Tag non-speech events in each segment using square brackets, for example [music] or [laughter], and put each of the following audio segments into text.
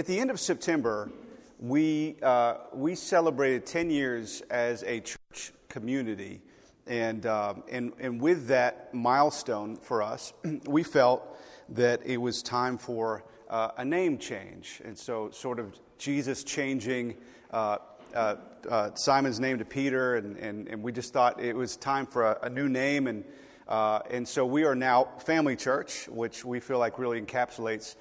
at the end of September, we, uh, we celebrated 10 years as a church community. And, um, and, and with that milestone for us, [clears throat] we felt that it was time for uh, a name change. And so, sort of Jesus changing uh, uh, uh, Simon's name to Peter, and, and, and we just thought it was time for a, a new name. And, uh, and so we are now Family Church, which we feel like really encapsulates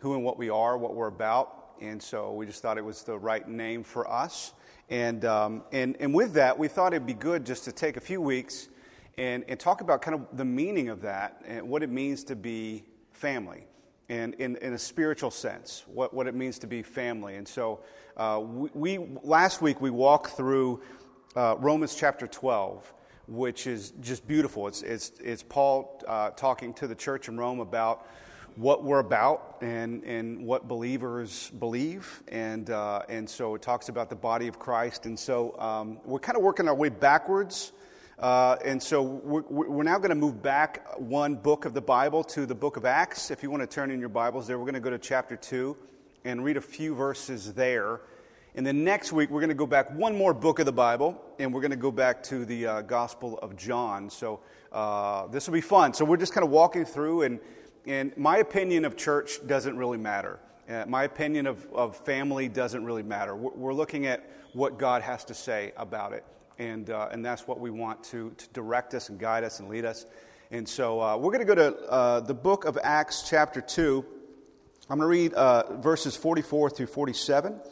who and what we are, what we're about. And so we just thought it was the right name for us. And, um, and, and with that, we thought it'd be good just to take a few weeks and, and talk about kind of the meaning of that and what it means to be family and in, in a spiritual sense, what, what it means to be family. And so uh, we, we, last week we walked through uh, Romans chapter 12, which is just beautiful. It's, it's, it's Paul uh, talking to the church in Rome about what we're about and, and what believers believe. And, uh, and so it talks about the body of Christ. And so um, we're kind of working our way backwards. Uh, and so we're, we're now going to move back one book of the Bible to the book of Acts. If you want to turn in your Bibles there, we're going to go to chapter 2 and read a few verses there. And then next week, we're going to go back one more book of the Bible, and we're going to go back to the uh, Gospel of John. So uh, this will be fun. So we're just kind of walking through, and and my opinion of church doesn't really matter. Uh, my opinion of, of family doesn't really matter. We're, we're, looking at what God has to say about it. And, uh, and that's what we want to, to direct us and guide us and lead us. And so uh, we're going to go to uh, the book of Acts, chapter 2. I'm going to read uh, verses 44 through 47. [clears throat]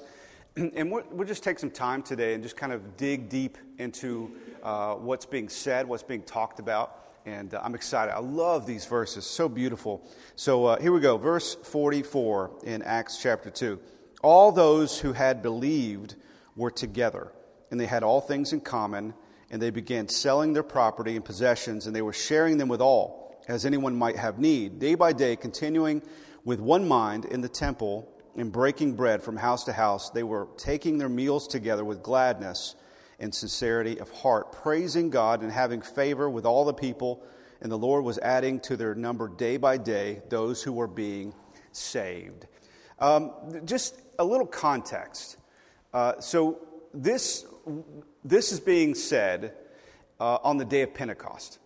And we'll, we'll, just take some time today and just kind of dig deep into uh, what's being said, what's being talked about. And uh, I'm excited. I love these verses, so beautiful. So uh, here we go, verse 44 in Acts chapter 2. All those who had believed were together, and they had all things in common, and they began selling their property and possessions, and they were sharing them with all, as anyone might have need, day by day, continuing with one mind in the temple and breaking bread from house to house. They were taking their meals together with gladness and sincerity of heart, praising God and having favor with all the people. And the Lord was adding to their number day by day those who were being saved. Um, just a little context. Uh, so, this, this is being said uh, on the day of Pentecost.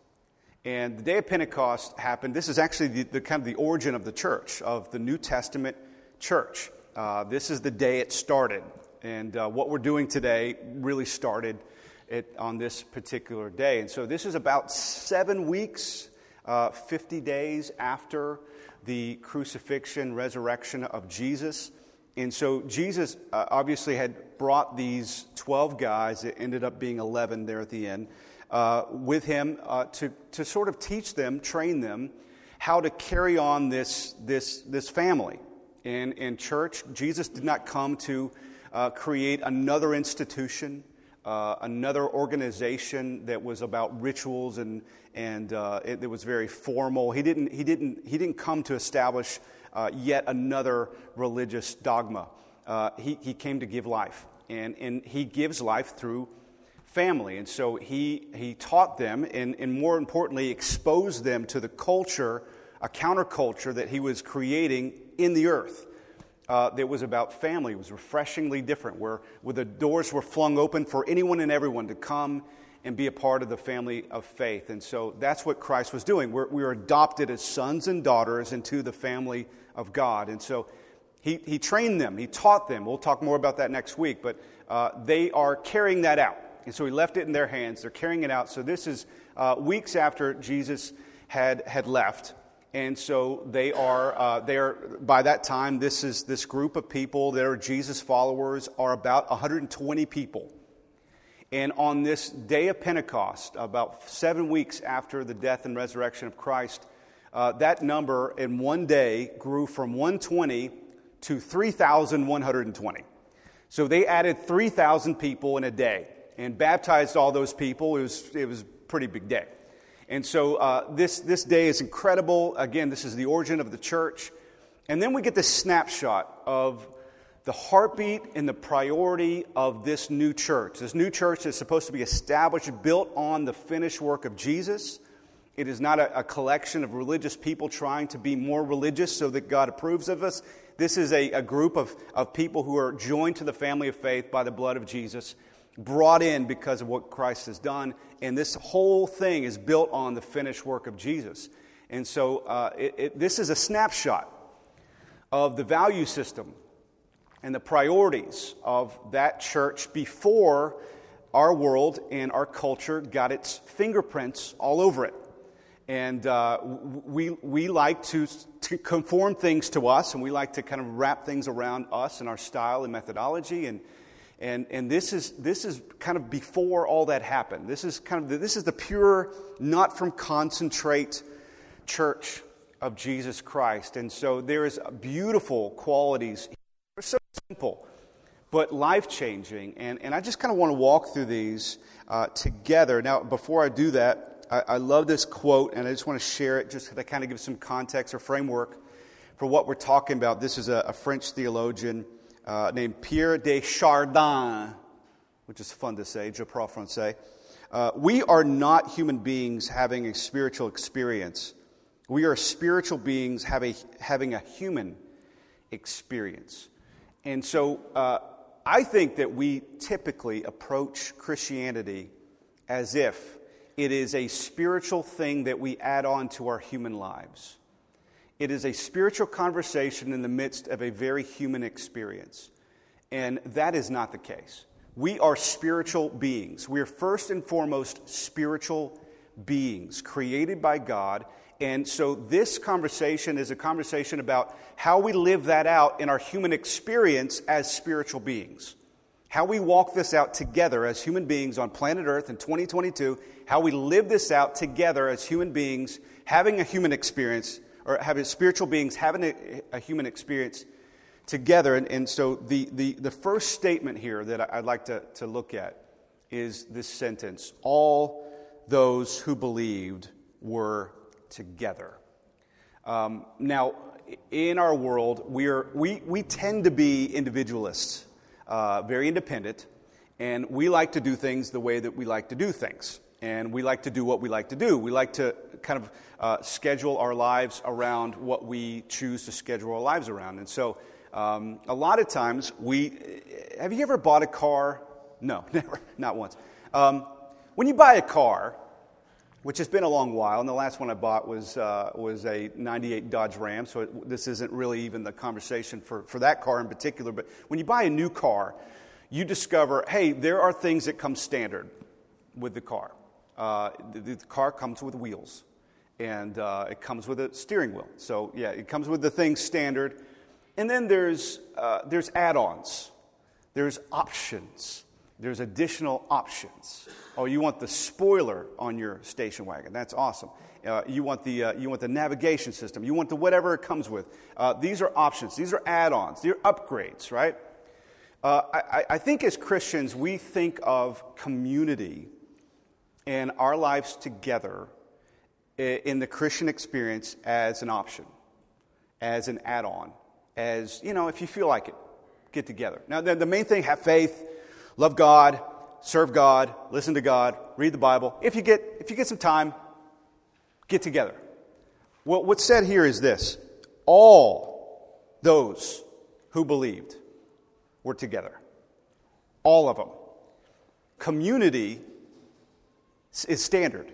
And the day of Pentecost happened. This is actually the, the kind of the origin of the church, of the New Testament church. Uh, this is the day it started. And uh, what we're doing today really started it on this particular day. And so this is about seven weeks, uh, 50 days after the crucifixion, resurrection of Jesus. And so Jesus uh, obviously had brought these 12 guys, it ended up being 11 there at the end, uh, with him uh, to, to sort of teach them, train them how to carry on this, this, this family. And in church, Jesus did not come to uh, create another institution, uh, another organization that was about rituals and, and uh, it, it, was very formal. He didn't, he didn't, he didn't come to establish uh, yet another religious dogma. Uh, he, he came to give life, and, and he gives life through family. And so he, he taught them, and, and more importantly, exposed them to the culture, a counterculture that he was creating in the earth uh, that was about family. It was refreshingly different, where, where the doors were flung open for anyone and everyone to come and be a part of the family of faith. And so that's what Christ was doing. We're, we are adopted as sons and daughters into the family of God. And so he, he trained them, he taught them. We'll talk more about that next week, but uh, they are carrying that out. And so he left it in their hands. They're carrying it out. So this is uh, weeks after Jesus had, had left. And so they are, uh, they are, by that time, this is this group of people that are Jesus followers are about 120 people. And on this day of Pentecost, about seven weeks after the death and resurrection of Christ, uh, that number in one day grew from 120 to 3,120. So they added 3,000 people in a day and baptized all those people. It was, it was a pretty big day. And so uh, this, this day is incredible. Again, this is the origin of the church. And then we get this snapshot of the heartbeat and the priority of this new church. This new church is supposed to be established, built on the finished work of Jesus. It is not a, a, collection of religious people trying to be more religious so that God approves of us. this is a, a group of, of people who are joined to the family of faith by the blood of Jesus, brought in because of what Christ has done. And this whole thing is built on the finished work of Jesus. And so uh, it, it, this is a snapshot of the value system and the priorities of that church before our world and our culture got its fingerprints all over it. And uh, we, we like to, to conform things to us, and we like to kind of wrap things around us and our style and methodology. And, and, and this, is, this is kind of before all that happened. This is kind of the, this is the pure, not from concentrate church of Jesus Christ. And so there is beautiful qualities. They're so simple, but life changing. And, and I just kind of want to walk through these uh, together. Now, before I do that, I, I love this quote, and I just want to share it just to kind of give some context or framework for what we're talking about. This is a, a French theologian uh, named Pierre de Chardin, which is fun to say, je parle français. Uh, we are not human beings having a spiritual experience. We are spiritual beings have a, having a human experience. And so uh, I think that we typically approach Christianity as if it is a spiritual thing that we add on to our human lives. It is a spiritual conversation in the midst of a very human experience. And that is not the case. We are spiritual beings. We are first and foremost spiritual beings created by God. And so this conversation is a conversation about how we live that out in our human experience as spiritual beings how we walk this out together as human beings on planet Earth in 2022, how we live this out together as human beings, having a human experience, or having spiritual beings having a, a human experience together. And, and so the, the, the first statement here that I'd like to, to look at is this sentence All those who believed were together. Um, now, in our world, we, are, we, we tend to be individualists uh, very independent, and we like to do things the way that we like to do things. And we like to do what we like to do. We like to kind of uh, schedule our lives around what we choose to schedule our lives around. And so, um, a lot of times, we have you ever bought a car? No, [laughs] never, not once. Um, when you buy a car, which has been a long while. And the last one I bought was, uh, was a 98 Dodge Ram, so it, this isn't really even the conversation for, for that car in particular. But when you buy a new car, you discover hey, there are things that come standard with the car. Uh, the, the, car comes with wheels, and uh, it comes with a steering wheel. So, yeah, it comes with the things standard. And then there's, uh, there's add ons, there's options there's additional options. Oh, you want the spoiler on your station wagon. That's awesome. Uh, you, want the, uh, you want the navigation system. You want the whatever it comes with. Uh, these are options. These are add ons. They're upgrades, right? Uh, I, I think as Christians, we think of community and our lives together in the Christian experience as an option, as an add on, as, you know, if you feel like it, get together. Now, the, the main thing, have faith love God, serve God, listen to God, read the Bible. If you get, if you get some time, get together. Well, what's said here is this all those who believed were together. All of them. Community is standard.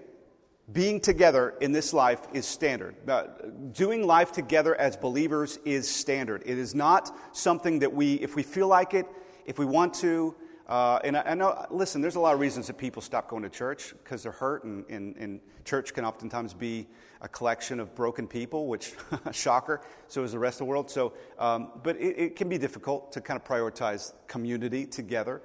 Being together in this life is standard. Uh, doing life together as believers is standard. It is not something that we, if we feel like it, if we want to, uh, and I, I, know, listen, there's a lot of reasons that people stop going to church because they're hurt, and, and, and, church can oftentimes be a collection of broken people, which, [laughs] shocker, so is the rest of the world. So, um, but it, it, can be difficult to kind of prioritize community together.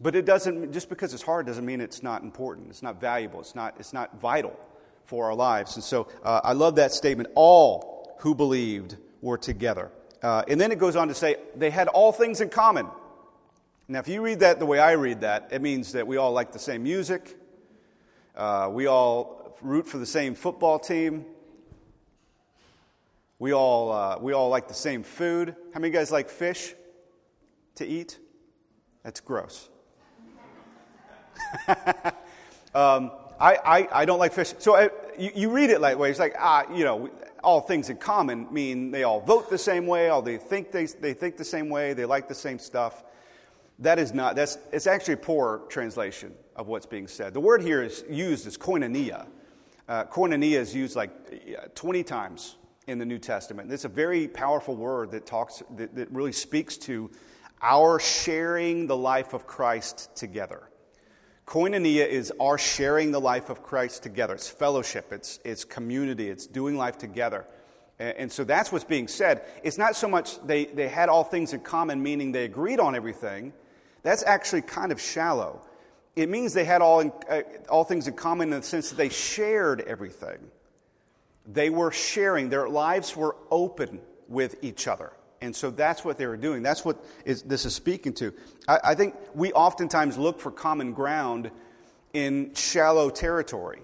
But it doesn't, just because it's hard doesn't mean it's not important, it's not valuable, it's not, it's not vital for our lives. And so uh, I love that statement all who believed were together. Uh, and then it goes on to say they had all things in common. Now, if you read that the way I read that, it means that we all like the same music, uh, we all root for the same football team, we all, uh, we all like the same food. How many guys like fish to eat? That's gross. [laughs] um, I, I, I, don't like fish. So I, uh, you, you, read it that way. It's like, ah, you know, all things in common mean they all vote the same way, all they think they, they think the same way, they like the same stuff. That is not, that's, it's actually a poor translation of what's being said. The word here is used as koinonia. Uh, koinonia is used like 20 times in the New Testament. It's a very powerful word that talks, that, that really speaks to our sharing the life of Christ together. Koinonia is our sharing the life of Christ together. It's fellowship, it's, it's community, it's doing life together. And, and so that's what's being said. It's not so much they, they had all things in common, meaning they agreed on everything. That's actually kind of shallow. It means they had all, in, uh, all things in common in the sense that they shared everything. They were sharing, their lives were open with each other. And so that's what they were doing. That's what is, this is speaking to. I, I think we oftentimes look for common ground in shallow territory,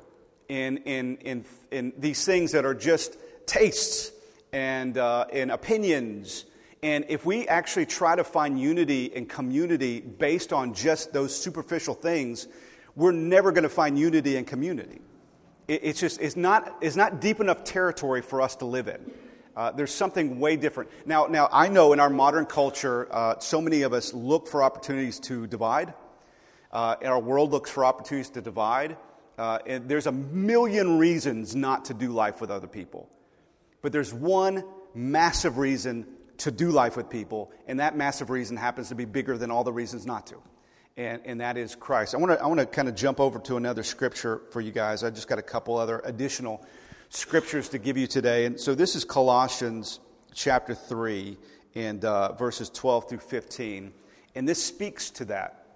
in, in, in, in these things that are just tastes and, uh, opinions. And if we actually try to find unity and community based on just those superficial things, we're never going to find unity and community. It, it's just it's not, it's not deep enough territory for us to live in. Uh, there's something way different. Now, now, I know in our modern culture, uh, so many of us look for opportunities to divide. Uh, our world looks for opportunities to divide. Uh, and there's a million reasons not to do life with other people. But there's one massive reason to do life with people, and that massive reason happens to be bigger than all the reasons not to. And, and that is Christ. I want to I wanna kind of jump over to another scripture for you guys. I just got a couple other additional scriptures to give you today. And so this is Colossians chapter 3 and uh, verses 12 through 15. And this speaks to that.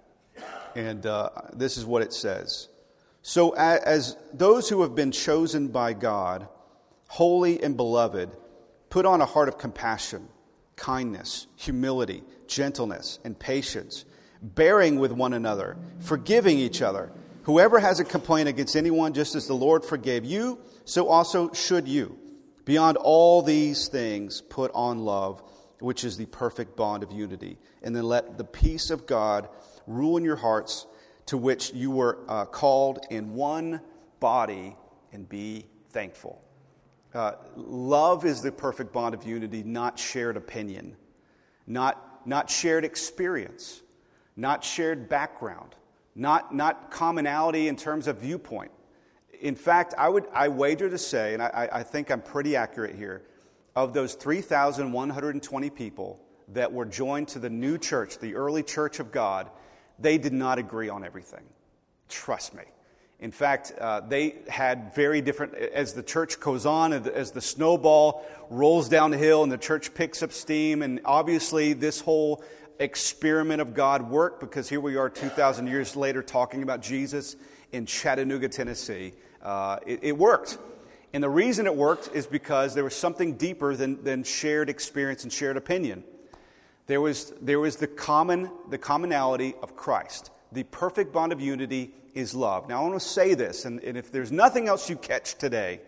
And uh, this is what it says. So, as, as those who have been chosen by God, holy and beloved, put on a heart of compassion, kindness, humility, gentleness, and patience, bearing with one another, forgiving each other. Whoever has a complaint against anyone, just as the Lord forgave you, so also should you. Beyond all these things, put on love, which is the perfect bond of unity. And then let the peace of God rule in your hearts, to which you were uh, called in one body, and be thankful. Uh, love is the perfect bond of unity, not shared opinion, not, not shared experience, not shared background, not, not commonality in terms of viewpoint in fact, I would I wager to say, and I, I think I'm pretty accurate here, of those 3,120 people that were joined to the new church, the early church of God, they did not agree on everything. Trust me. In fact, uh, they had very different, as the church goes on, as the snowball rolls down the hill and the church picks up steam, and obviously this whole experiment of God worked because here we are 2,000 years later talking about Jesus in Chattanooga, Tennessee uh, it, it worked. And the reason it worked is because there was something deeper than, than shared experience and shared opinion. There was, there was the, common, the commonality of Christ. The perfect bond of unity is love. Now, I want to say this, and, and if there's nothing else you catch today,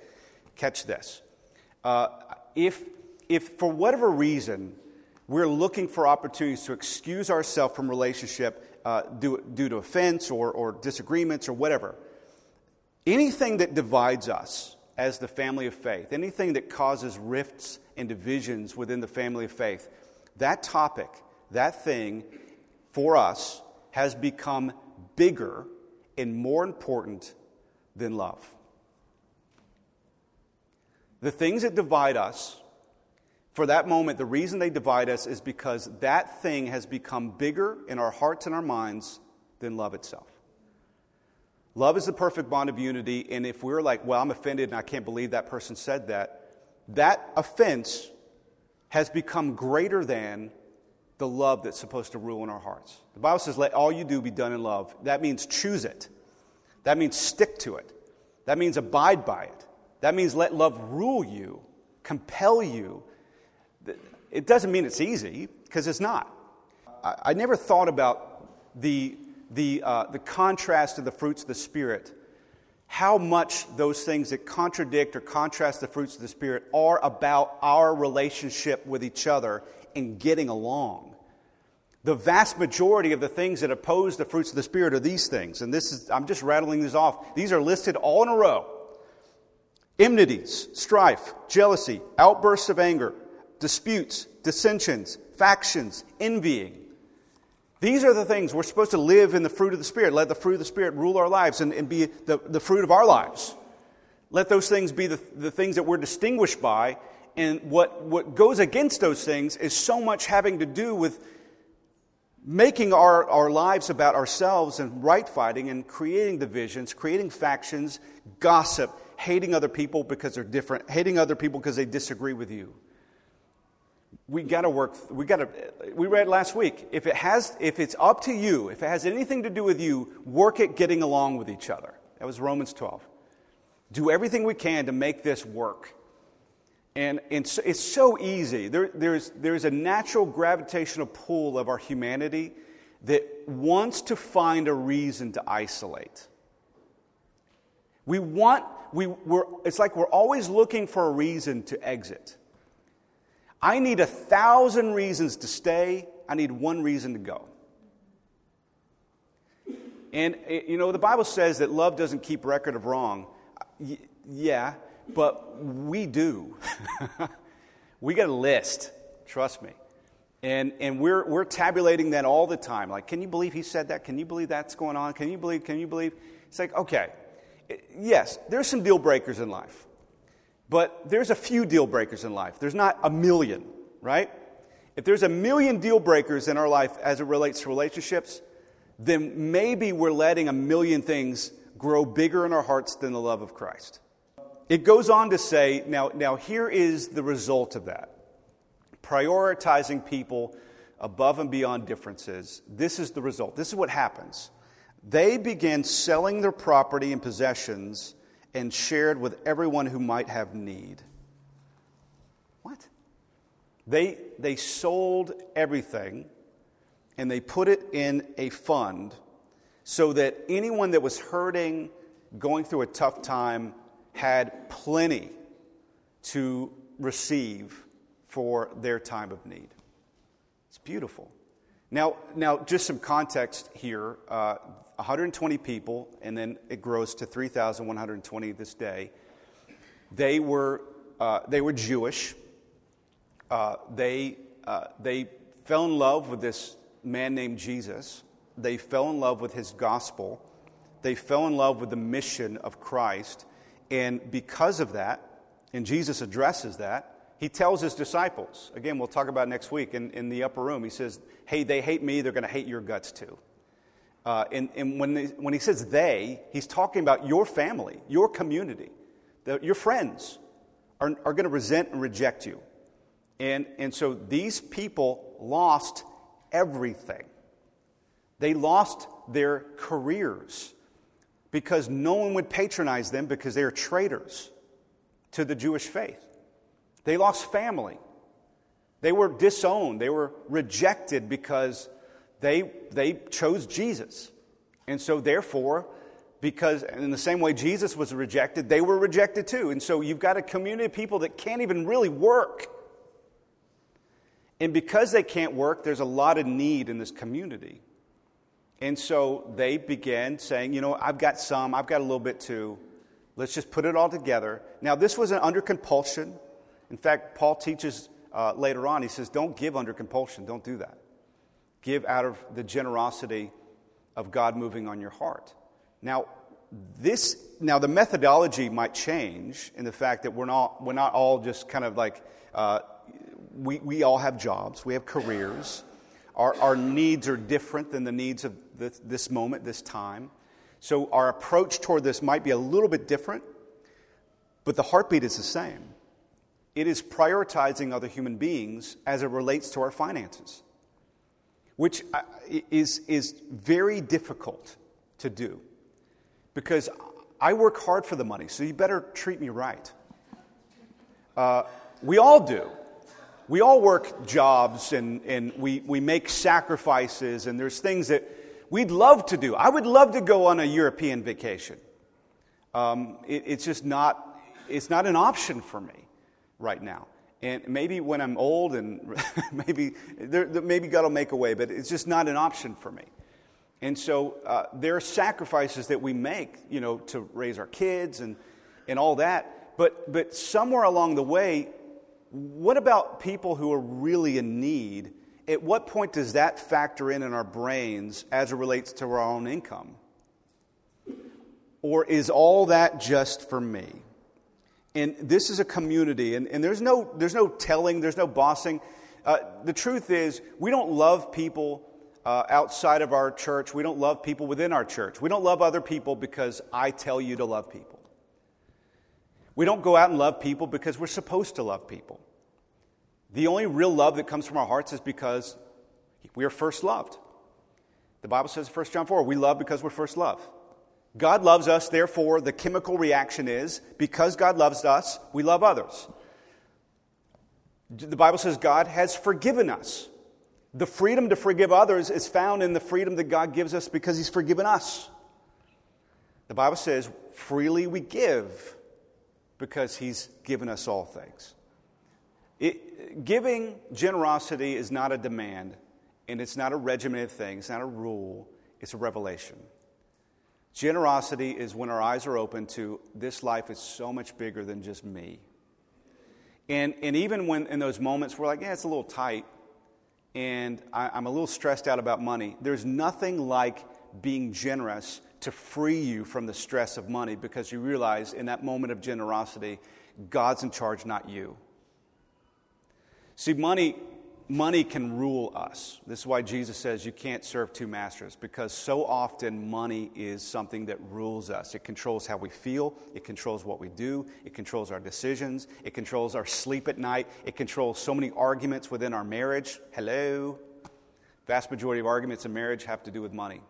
catch this. Uh, if, if for whatever reason we're looking for opportunities to excuse ourselves from relationship uh, due, due to offense or, or disagreements or whatever, Anything that divides us as the family of faith, anything that causes rifts and divisions within the family of faith, that topic, that thing for us has become bigger and more important than love. The things that divide us, for that moment, the reason they divide us is because that thing has become bigger in our hearts and our minds than love itself. Love is the perfect bond of unity, and if we're like, well, I'm offended and I can't believe that person said that, that offense has become greater than the love that's supposed to rule in our hearts. The Bible says, let all you do be done in love. That means choose it, that means stick to it, that means abide by it, that means let love rule you, compel you. It doesn't mean it's easy, because it's not. I, I never thought about the the, uh, the contrast of the fruits of the Spirit, how much those things that contradict or contrast the fruits of the Spirit are about our relationship with each other and getting along. The vast majority of the things that oppose the fruits of the Spirit are these things. And this is, I'm just rattling these off. These are listed all in a row enmities, strife, jealousy, outbursts of anger, disputes, dissensions, factions, envying. These are the things we're supposed to live in the fruit of the Spirit. Let the fruit of the Spirit rule our lives and, and be the, the fruit of our lives. Let those things be the, the things that we're distinguished by. And what, what goes against those things is so much having to do with making our, our lives about ourselves and right fighting and creating divisions, creating factions, gossip, hating other people because they're different, hating other people because they disagree with you. We got to work, we got to, we read last week, if it has, if it's up to you, if it has anything to do with you, work at getting along with each other. That was Romans 12. Do everything we can to make this work. And, and so, it's so easy. There, there's, there's a natural gravitational pull of our humanity that wants to find a reason to isolate. We want, we, we're, it's like we're always looking for a reason to exit. I need a thousand reasons to stay, I need one reason to go. And, eh, you know, the Bible says that love doesn't keep record of wrong. Yeah, but we do. [laughs] we got a list, trust me. And, and we're, we're tabulating that all the time. Like, can you believe he said that? Can you believe that's going on? Can you believe? Can you believe? It's like, okay, eh, yes, there's some deal breakers in life, but there's a few deal breakers in life. There's not a million, right? If there's a million deal breakers in our life as it relates to relationships, then maybe we're letting a million things grow bigger in our hearts than the love of Christ. It goes on to say, now, now here is the result of that prioritizing people above and beyond differences. This is the result. This is what happens. They begin selling their property and possessions and shared with everyone who might have need. What? They, they sold everything and they put it in a fund so that anyone that was hurting, going through a tough time, had plenty to receive for their time of need. It's beautiful. Now, now just some context here uh, 120 people, and then it grows to 3,120 this day. They were, uh, they were Jewish. Uh, they, uh, they fell in love with this man named Jesus. They fell in love with his gospel. They fell in love with the mission of Christ. And because of that, and Jesus addresses that, he tells his disciples, again, we'll talk about next week in, in the upper room, he says, Hey, they hate me, they're going to hate your guts too. Uh, and and when, they, when he says they, he's talking about your family, your community, the, your friends are, are going to resent and reject you. And, and so these people lost everything. They lost their careers because no one would patronize them because they are traitors to the Jewish faith. They lost family. They were disowned. They were rejected because they, they chose Jesus. And so, therefore, because in the same way Jesus was rejected, they were rejected too. And so, you've got a community of people that can't even really work. And because they can't work, there's a lot of need in this community. And so they began saying, you know, I've got some, I've got a little bit too. Let's just put it all together. Now, this wasn't under compulsion. In fact, Paul teaches uh, later on, he says, don't give under compulsion. Don't do that. Give out of the generosity of God moving on your heart. Now, this, now the methodology might change in the fact that we're not, we're not all just kind of like, uh, we, we all have jobs, we have careers. Our, our needs are different than the needs of this, this moment, this time. So our approach toward this might be a little bit different, but the heartbeat is the same. It is prioritizing other human beings as it relates to our finances, which uh, is, is very difficult to do because I work hard for the money, so you better treat me right. Uh, we all do we all work jobs and, and we, we make sacrifices, and there's things that we'd love to do. I would love to go on a European vacation. Um, it, it's just not, it's not an option for me right now. And maybe when I'm old and [laughs] maybe, there, maybe God will make a way, but it's just not an option for me. And so uh, there are sacrifices that we make, you know, to raise our kids and, and all that But, but somewhere along the way, what about people who are really in need? At what point does that factor in in our brains as it relates to our own income? Or is all that just for me? And this is a community, and, and there's, no, there's no telling, there's no bossing. Uh, the truth is, we don't love people uh, outside of our church. We don't love people within our church. We don't love other people because I tell you to love people. We don't go out and love people because we're supposed to love people. The only real love that comes from our hearts is because we are first loved. The Bible says in 1 John 4, we love because we're first loved. God loves us, therefore, the chemical reaction is because God loves us, we love others. The Bible says God has forgiven us. The freedom to forgive others is found in the freedom that God gives us because He's forgiven us. The Bible says, freely we give because He's given us all things. It, giving generosity is not a demand, and it's not a regimented thing, it's not a rule, it's a revelation. Generosity is when our eyes are open to this life is so much bigger than just me. And, and even when in those moments we're like, yeah, it's a little tight, and I, I'm a little stressed out about money, there's nothing like being generous to free you from the stress of money because you realize in that moment of generosity, God's in charge, not you. See, money money can rule us. This is why Jesus says you can't serve two masters, because so often money is something that rules us. It controls how we feel, it controls what we do, it controls our decisions, it controls our sleep at night, it controls so many arguments within our marriage. Hello? Vast majority of arguments in marriage have to do with money.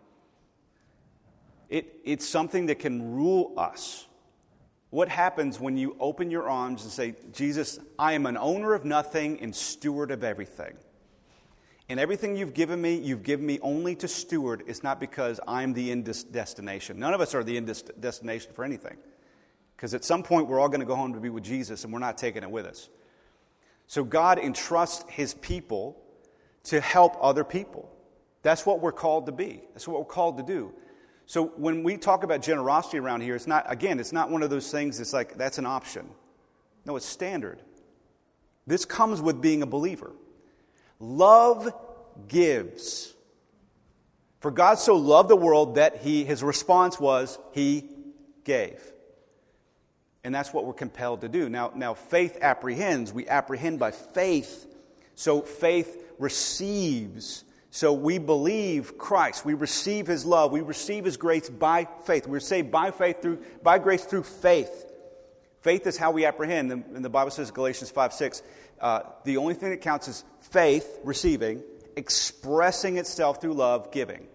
It, it's something that can rule us. What happens when you open your arms and say, Jesus, I am an owner of nothing and steward of everything? And everything you've given me, you've given me only to steward. It's not because I'm the end destination. None of us are the end destination for anything. Because at some point, we're all going to go home to be with Jesus, and we're not taking it with us. So God entrusts his people to help other people. That's what we're called to be, that's what we're called to do. So when we talk about generosity around here, it's not, again, it's not one of those things that's like, that's an option. No, it's standard. This comes with being a believer. Love gives. For God so loved the world that he, his response was, He gave. And that's what we're compelled to do. Now, now, faith apprehends. We apprehend by faith. So faith receives so we believe Christ. We receive his love. We receive his grace by faith. We're saved by faith through by grace through faith. Faith is how we apprehend. And the Bible says, Galatians 5 6, uh, the only thing that counts is faith, receiving, expressing itself through love, giving.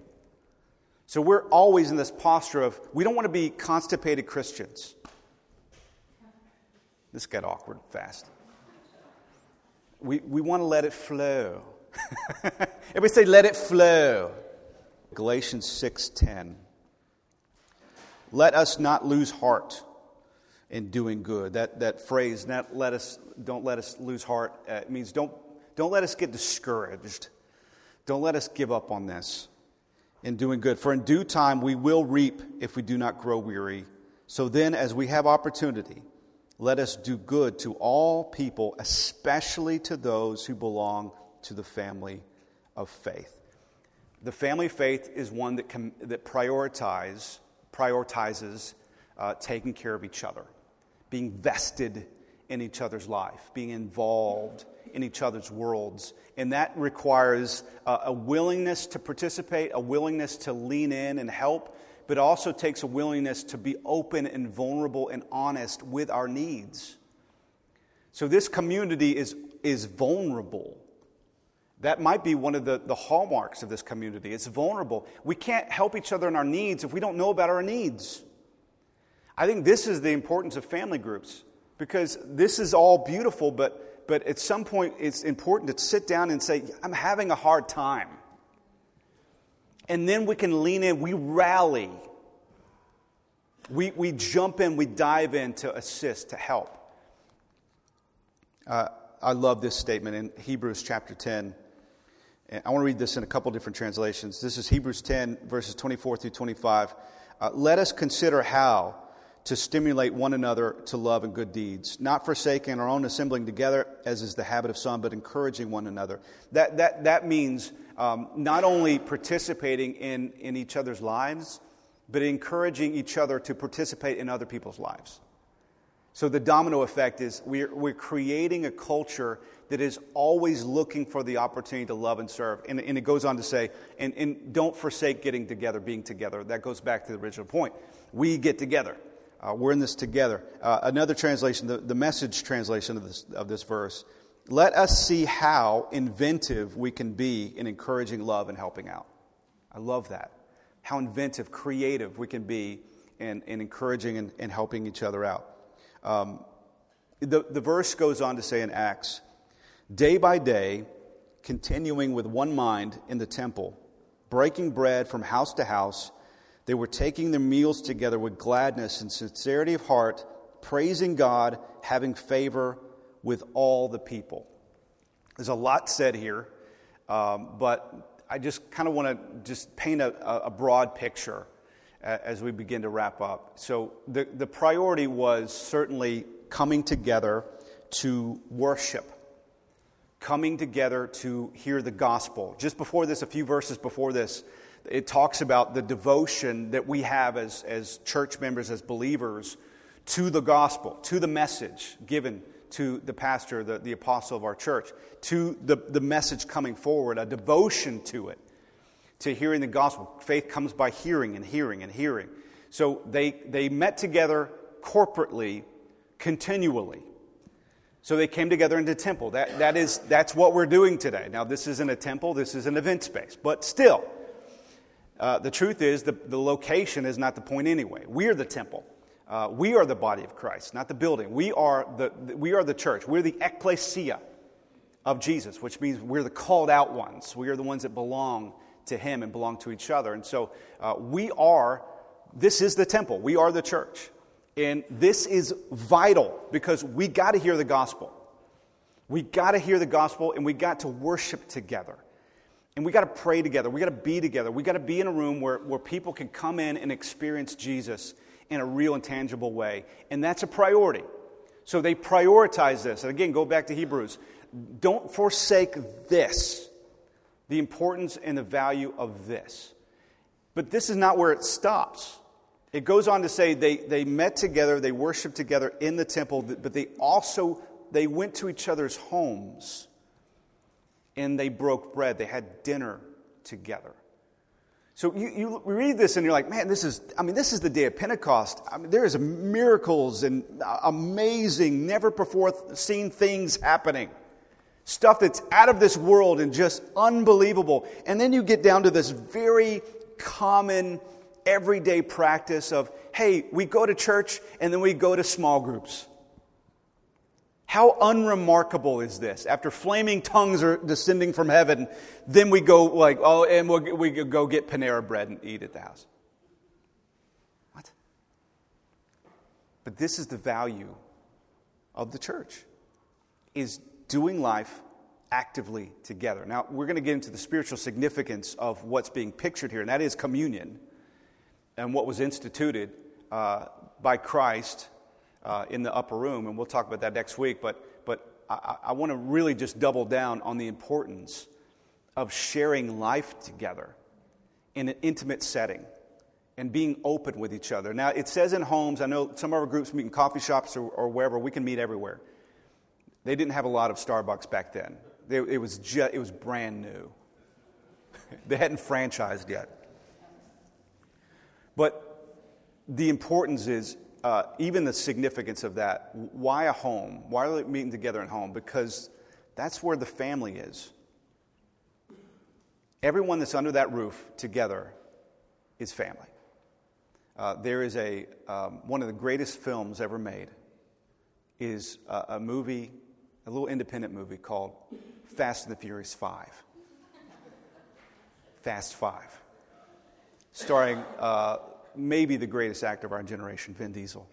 So we're always in this posture of we don't want to be constipated Christians. This got awkward fast. We, we want to let it flow. Everybody say, let it flow. Galatians 6.10. Let us not lose heart in doing good. That, that phrase, not let us, don't let us lose heart, uh, means don't, don't let us get discouraged. Don't let us give up on this in doing good. For in due time we will reap if we do not grow weary. So then, as we have opportunity, let us do good to all people, especially to those who belong to the family of faith. The family of faith is one that, com- that prioritize, prioritizes uh, taking care of each other, being vested in each other's life, being involved in each other's worlds. And that requires uh, a willingness to participate, a willingness to lean in and help, but also takes a willingness to be open and vulnerable and honest with our needs. So this community is, is vulnerable. That might be one of the, the hallmarks of this community. It's vulnerable. We can't help each other in our needs if we don't know about our needs. I think this is the importance of family groups because this is all beautiful, but, but at some point it's important to sit down and say, I'm having a hard time. And then we can lean in, we rally. We, we jump in, we dive in to assist, to help. Uh, I love this statement in Hebrews chapter 10. I want to read this in a couple different translations. This is Hebrews 10, verses 24 through 25. Uh, Let us consider how to stimulate one another to love and good deeds, not forsaking our own assembling together, as is the habit of some, but encouraging one another. That, that, that means um, not only participating in, in each other's lives, but encouraging each other to participate in other people's lives. So the domino effect is we're, we're creating a culture that is always looking for the opportunity to love and serve. And, and it goes on to say, and, and don't forsake getting together, being together. That goes back to the original point. We get together. Uh, we're in this together. Uh, another translation, the, the message translation of this, of this verse, let us see how inventive we can be in encouraging love and helping out. I love that. How inventive, creative we can be in, in encouraging and, and helping each other out. Um, the, the verse goes on to say in Acts, day by day, continuing with one mind in the temple, breaking bread from house to house they were taking their meals together with gladness and sincerity of heart, praising God, having favor with all the people. There's a lot said here, um, but I just kind of want to just paint a, a broad picture as we begin to wrap up. So the, the priority was certainly coming together to worship, coming together to hear the gospel. Just before this, a few verses before this, it talks about the devotion that we have as, as church members, as believers, to the gospel, to the message given to the pastor, the, the apostle of our church, to the, the message coming forward, a devotion to it, to hearing the gospel. Faith comes by hearing and hearing and hearing. So they, they met together corporately, continually. So they came together in the temple. That, that is, that's what we're doing today. Now, this isn't a temple, this is an event space, but still, uh, the truth is, the, the location is not the point anyway. We are the temple. Uh, we are the body of Christ, not the building. We are the, we are the church. We're the ecclesia of Jesus, which means we're the called out ones. We are the ones that belong to Him and belong to each other. And so uh, we are, this is the temple. We are the church. And this is vital because we got to hear the gospel. We got to hear the gospel and we got to worship together. And we got to pray together. We got to be together. We got to be in a room where, where people can come in and experience Jesus in a real and tangible way. And that's a priority. So they prioritize this. And again, go back to Hebrews. Don't forsake this, the importance and the value of this. But this is not where it stops. It goes on to say they, they met together, they worshiped together in the temple, but they also they went to each other's homes and they broke bread. They had dinner together. So you, you read this and you're like, man, this is, I mean, this is the day of Pentecost. I mean, there is miracles and uh, amazing, never before seen things happening. Stuff that's out of this world and just unbelievable. And then you get down to this very common, everyday practice of, hey, we go to church and then we go to small groups. How unremarkable is this? After flaming tongues are descending from heaven, then we go like, oh, and we'll, we go get Panera bread and eat at the house. What? But this is the value of the church, is doing life actively together. Now, we're going to get into the spiritual significance of what's being pictured here, and that is communion and what was instituted uh, by Christ uh, in the upper room, and we'll talk about that next week. But, but I, I want to really just double down on the importance of sharing life together in an intimate setting and being open with each other. Now, it says in homes, I know some of our groups meet in coffee shops or, or wherever, we can meet everywhere. They didn't have a lot of Starbucks back then, they, it, was just, it was brand new. [laughs] they hadn't franchised yet. But the importance is uh, even the significance of that. Why a home? Why are they meeting together at home? Because that's where the family is. Everyone that's under that roof together is family. Uh, there is a um, one of the greatest films ever made is a, a, movie, a little independent movie called Fast and the Furious Five. Fast Five, starring uh, maybe the greatest actor of our generation, Vin Diesel.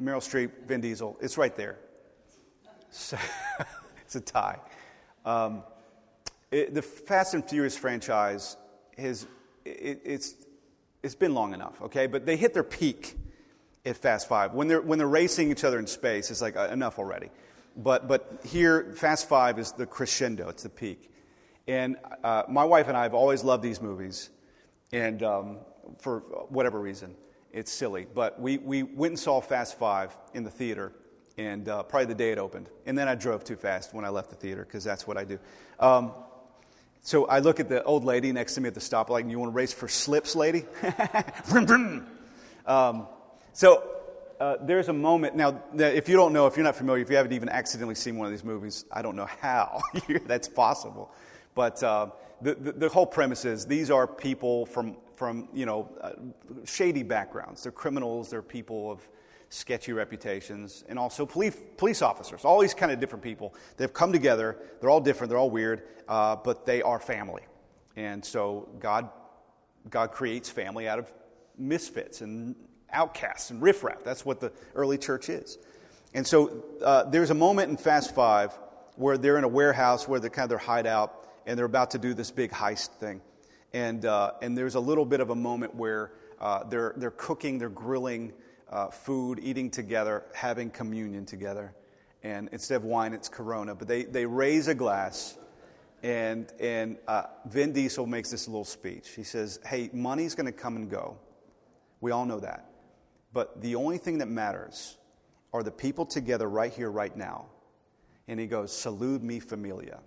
Meryl Streep, Vin Diesel, it's right there. So, [laughs] it's a tie. Um, it, the Fast and Furious franchise has it, it's it's been long enough, okay? But they hit their peak at Fast Five. When they're, when they're racing each other in space, it's like uh, enough already. But, but here, Fast Five is the crescendo, it's the peak. And uh, my wife and I have always loved these movies, and um, for whatever reason, it's silly. But we, we went and saw Fast Five in the theater, and uh, probably the day it opened. And then I drove too fast when I left the theater, because that's what I do. Um, so I look at the old lady next to me at the stoplight, and you want to race for slips, lady? [laughs] um, so uh, there's a moment now if you don't know if you're not familiar if you haven't even accidentally seen one of these movies i don't know how [laughs] that's possible but uh, the, the, the, whole premise is these are people from, from you know, uh, shady backgrounds. They're criminals, they're people of sketchy reputations, and also police, police officers. All these kind of different people. They've come together. They're all different, they're all weird, uh, but they are family. And so God, God creates family out of misfits and outcasts and riffraff. That's what the early church is. And so uh, there's a moment in Fast Five where they're in a warehouse where they're kind of their hideout, and they're about to do this big heist thing. And, uh, and there's a little bit of a moment where uh, they're, they're cooking, they're grilling uh, food, eating together, having communion together. And instead of wine, it's Corona. But they, they raise a glass, and, and uh, Vin Diesel makes this little speech. He says, Hey, money's going to come and go. We all know that. But the only thing that matters are the people together right here, right now. And he goes, Salute me familia.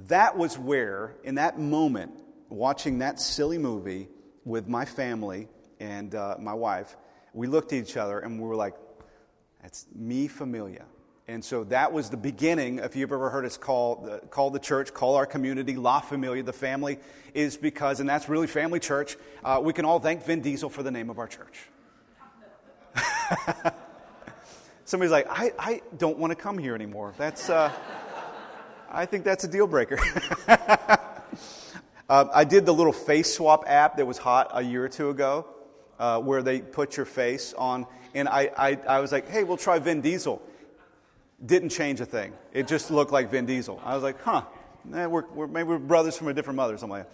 That was where, in that moment, watching that silly movie with my family and uh, my wife, we looked at each other and we were like, that's me familia. And so that was the beginning. If you've ever heard us call the, call the church, call our community La Familia, the family, is because, and that's really family church, uh, we can all thank Vin Diesel for the name of our church. [laughs] Somebody's like, I, I don't want to come here anymore. That's. I think that's a deal breaker. [laughs] uh, I did the little face swap app that was hot a year or two ago, uh, where they put your face on, and I, I, I was like, hey, we'll try Vin Diesel. Didn't change a thing. It just looked like Vin Diesel. I was like, huh, eh, we're, we're, maybe we're brothers from a different mother, something like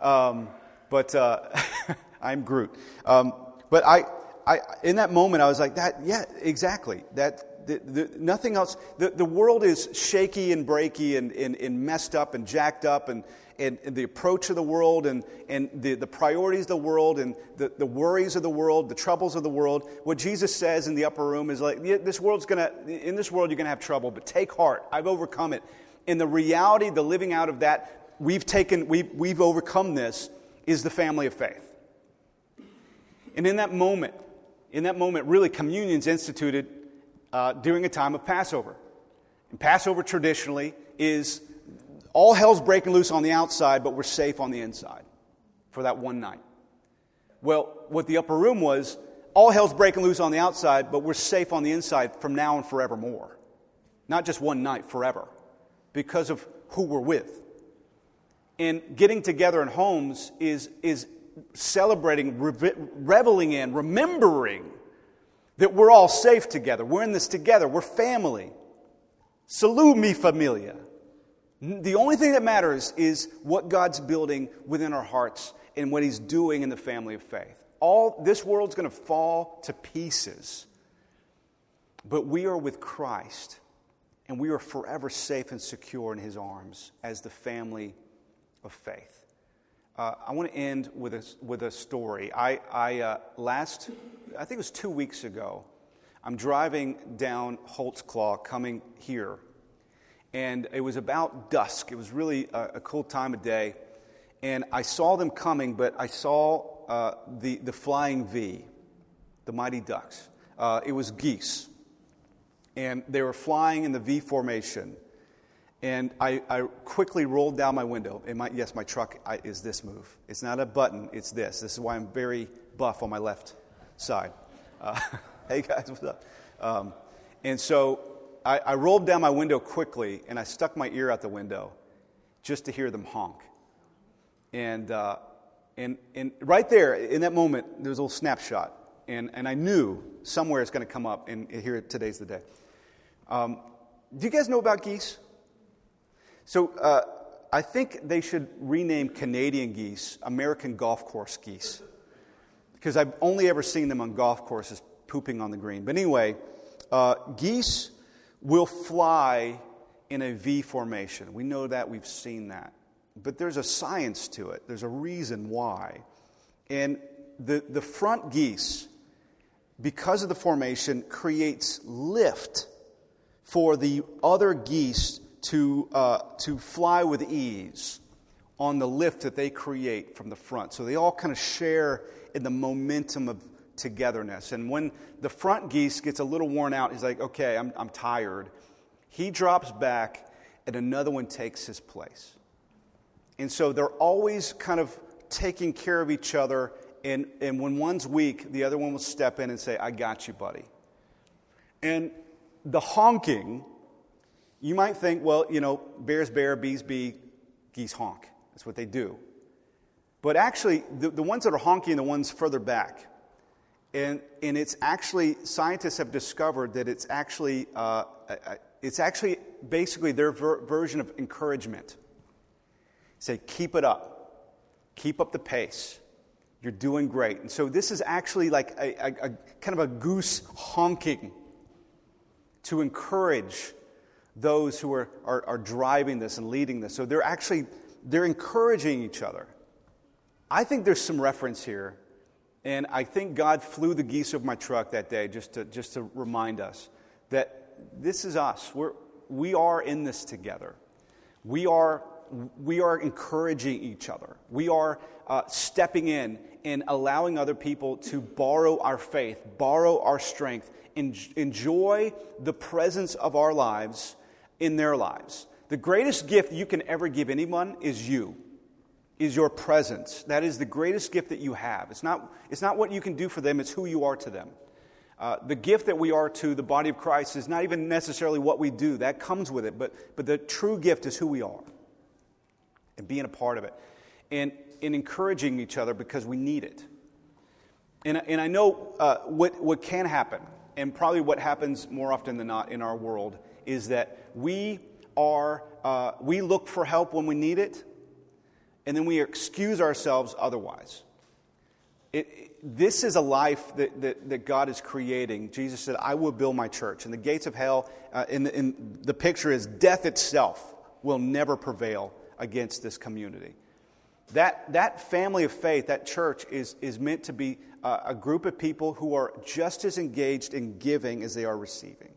that. Um, but uh, [laughs] I'm Groot. Um, but I, I, in that moment, I was like, that, yeah, exactly. That, the, the, nothing else. The, the world is shaky and breaky and, and, and messed up and jacked up, and, and, and, the approach of the world and, and the, the priorities of the world and the, the worries of the world, the troubles of the world. What Jesus says in the upper room is like, this world's gonna, in this world, you're going to have trouble, but take heart. I've overcome it. And the reality, the living out of that, we've taken, we've, we've overcome this, is the family of faith. And in that moment, in that moment, really, communion's instituted uh, during a time of Passover. And Passover traditionally is all hell's breaking loose on the outside, but we're safe on the inside for that one night. Well, what the upper room was, all hell's breaking loose on the outside, but we're safe on the inside from now and forevermore. Not just one night, forever, because of who we're with. And getting together in homes is, is celebrating, reveling in, remembering that we're all safe together. We're in this together. We're family. Salute me, familia. The only thing that matters is what God's building within our hearts and what He's doing in the family of faith. All this world's going to fall to pieces, but we are with Christ, and we are forever safe and secure in His arms as the family of faith. Uh, I want to end with a, with a story. I, I uh, last, I think it was two weeks ago, I'm driving down Holtzclaw coming here, and it was about dusk. It was really a, a cool time of day, and I saw them coming, but I saw uh, the, the flying V, the Mighty Ducks. Uh, it was geese, and they were flying in the V formation. And I, I, quickly rolled down my window. And my, yes, my truck I, is this move. It's not a button, it's this. This is why I'm very buff on my left side. [laughs] Uh, hey guys, what's up? Um, and so I, I rolled down my window quickly and I stuck my ear out the window just to hear them honk. And, uh, and, and right there, in that moment, there was a little snapshot. And, and I knew somewhere it's going to come up, and here today's the day. Um, do you guys know about geese? So uh, I think they should rename Canadian geese American golf course geese. Because I've only ever seen them on golf courses pooping on the green. But anyway, uh, geese will fly in a V formation. We know that, we've seen that. But there's a science to it, there's a reason why. And the, the front geese, because of the formation, creates lift for the other geese to, uh, to fly with ease on the lift that they create from the front. So they all kind of share in the momentum of togetherness. And when the front geese gets a little worn out, he's like, okay, I'm, I'm tired. He drops back, and another one takes his place. And so they're always kind of taking care of each other. And, and when one's weak, the other one will step in and say, I got you, buddy. And the honking, you might think, well, you know, bears bear, bees bee, geese honk. That's what they do. But actually, the, the ones that are honking the ones further back. And, and it's actually, scientists have discovered that it's actually, uh, it's actually basically their ver- version of encouragement. Say, keep it up, keep up the pace. You're doing great. And so this is actually like a, a, a kind of a goose honking to encourage those who are, are, are driving this and leading this. So they're actually they're encouraging each other. I think there's some reference here, and I think God flew the geese over my truck that day just to, just to remind us that this is us. We're, we are in this together. We are, we are encouraging each other. We are uh, stepping in and allowing other people to borrow our faith, borrow our strength, en- enjoy the presence of our lives in their lives. The greatest gift you can ever give anyone is you, is your presence. That is the greatest gift that you have. It's not, it's not what you can do for them, it's who you are to them. Uh, the gift that we are to the body of Christ is not even necessarily what we do, that comes with it, but, but the true gift is who we are and being a part of it and, and encouraging each other because we need it. And, and I know uh, what, what can happen, and probably what happens more often than not in our world, is that we are, uh, we look for help when we need it, and then we excuse ourselves otherwise. It, this is a life that, that, that, God is creating. Jesus said, I will build my church. And the gates of hell, uh, in, the, in the picture is death itself will never prevail against this community. That, that family of faith, that church, is, is meant to be a, a group of people who are just as engaged in giving as they are receiving.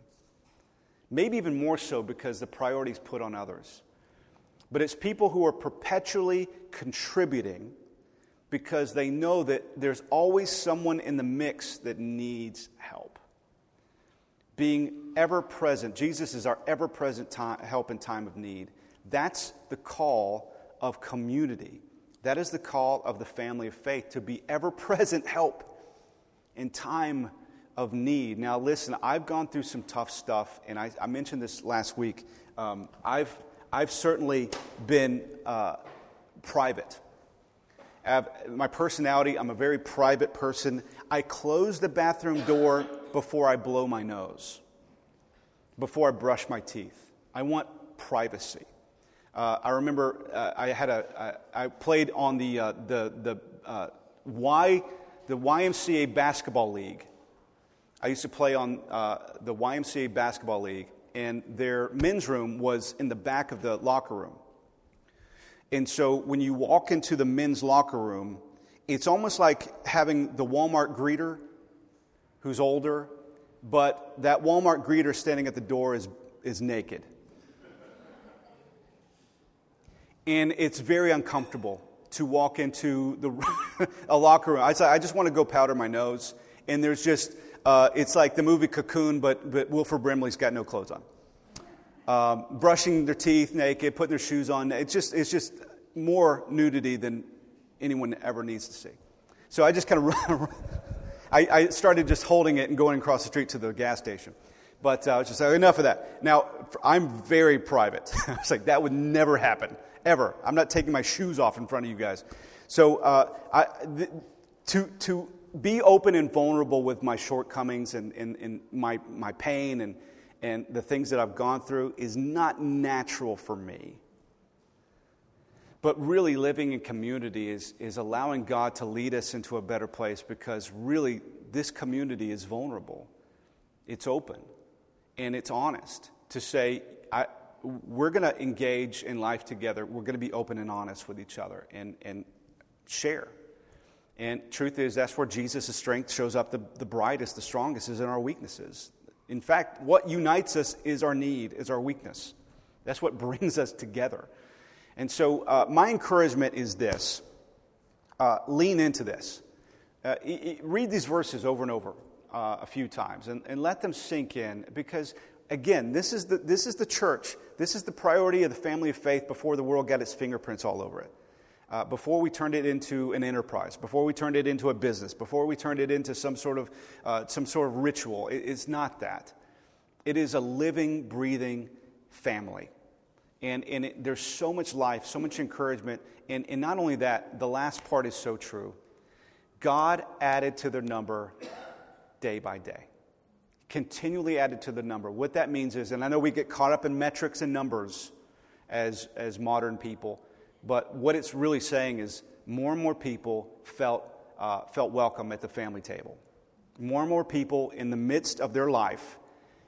Maybe even more so because the priority is put on others. But it's people who are perpetually contributing because they know that there's always someone in the mix that needs help. Being ever present, Jesus is our ever present help in time of need. That's the call of community. That is the call of the family of faith to be ever present help in time of need. Now, listen, I've gone through some tough stuff, and I, I mentioned this last week. Um, I've, I've certainly been uh, private. my personality, I'm a very private person. I close the bathroom door before I blow my nose, before I brush my teeth. I want privacy. Uh, I remember uh, I had a I, I played on the uh, the the uh, Y the YMCA basketball league I used to play on uh, the YMCA basketball league, and their men's room was in the back of the locker room. And so when you walk into the men's locker room, it's almost like having the Walmart greeter who's older, but that Walmart greeter standing at the door is, is naked. And it's very uncomfortable to walk into the, [laughs] a locker room. I, I just want to go powder my nose, and there's just uh, it's like the movie Cocoon, but, but Wilford Brimley's got no clothes on. Um, brushing their teeth naked, putting their shoes on. It's just, it's just more nudity than anyone ever needs to see. So I just kind of [laughs] I, I, started just holding it and going across the street to the gas station. But uh, I was just like, enough of that. Now, I'm very private. [laughs] I was like, that would never happen, ever. I'm not taking my shoes off in front of you guys. So uh, I, th- to, to be open and vulnerable with my shortcomings and, and, and my, my pain and, and the things that I've gone through is not natural for me. But really, living in community is, is allowing God to lead us into a better place because really, this community is vulnerable. It's open and it's honest to say, I, we're going to engage in life together. We're going to be open and honest with each other and, and share. And truth is, that's where Jesus' strength shows up the, the brightest, the strongest, is in our weaknesses. In fact, what unites us is our need, is our weakness. That's what [laughs] brings us together. And so, uh, my encouragement is this uh, lean into this. Uh, read these verses over and over uh, a few times and, and let them sink in because, again, this is, the, this is the church. This is the priority of the family of faith before the world got its fingerprints all over it. Uh, before we turned it into an enterprise, before we turned it into a business, before we turned it into some sort of, uh, some sort of ritual. It, it's not that. It is a living, breathing family. And, and it, there's so much life, so much encouragement. And, and not only that, the last part is so true. God added to their number day by day, continually added to the number. What that means is, and I know we get caught up in metrics and numbers as, as modern people, but what it's really saying is more and more people felt, uh, felt welcome at the family table. More and more people in the midst of their life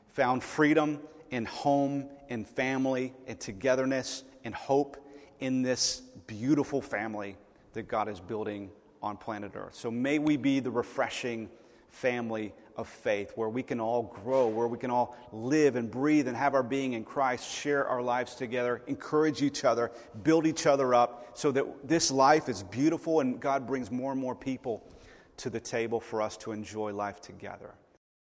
found freedom in home and family and togetherness and hope in this beautiful family that God is building on planet Earth. So may we be the refreshing family of faith where we can all grow, where we can all live and breathe and have our being in Christ, share our lives together, encourage each other, build each other up so that this life is beautiful and God brings more and more people to the table for us to enjoy life together.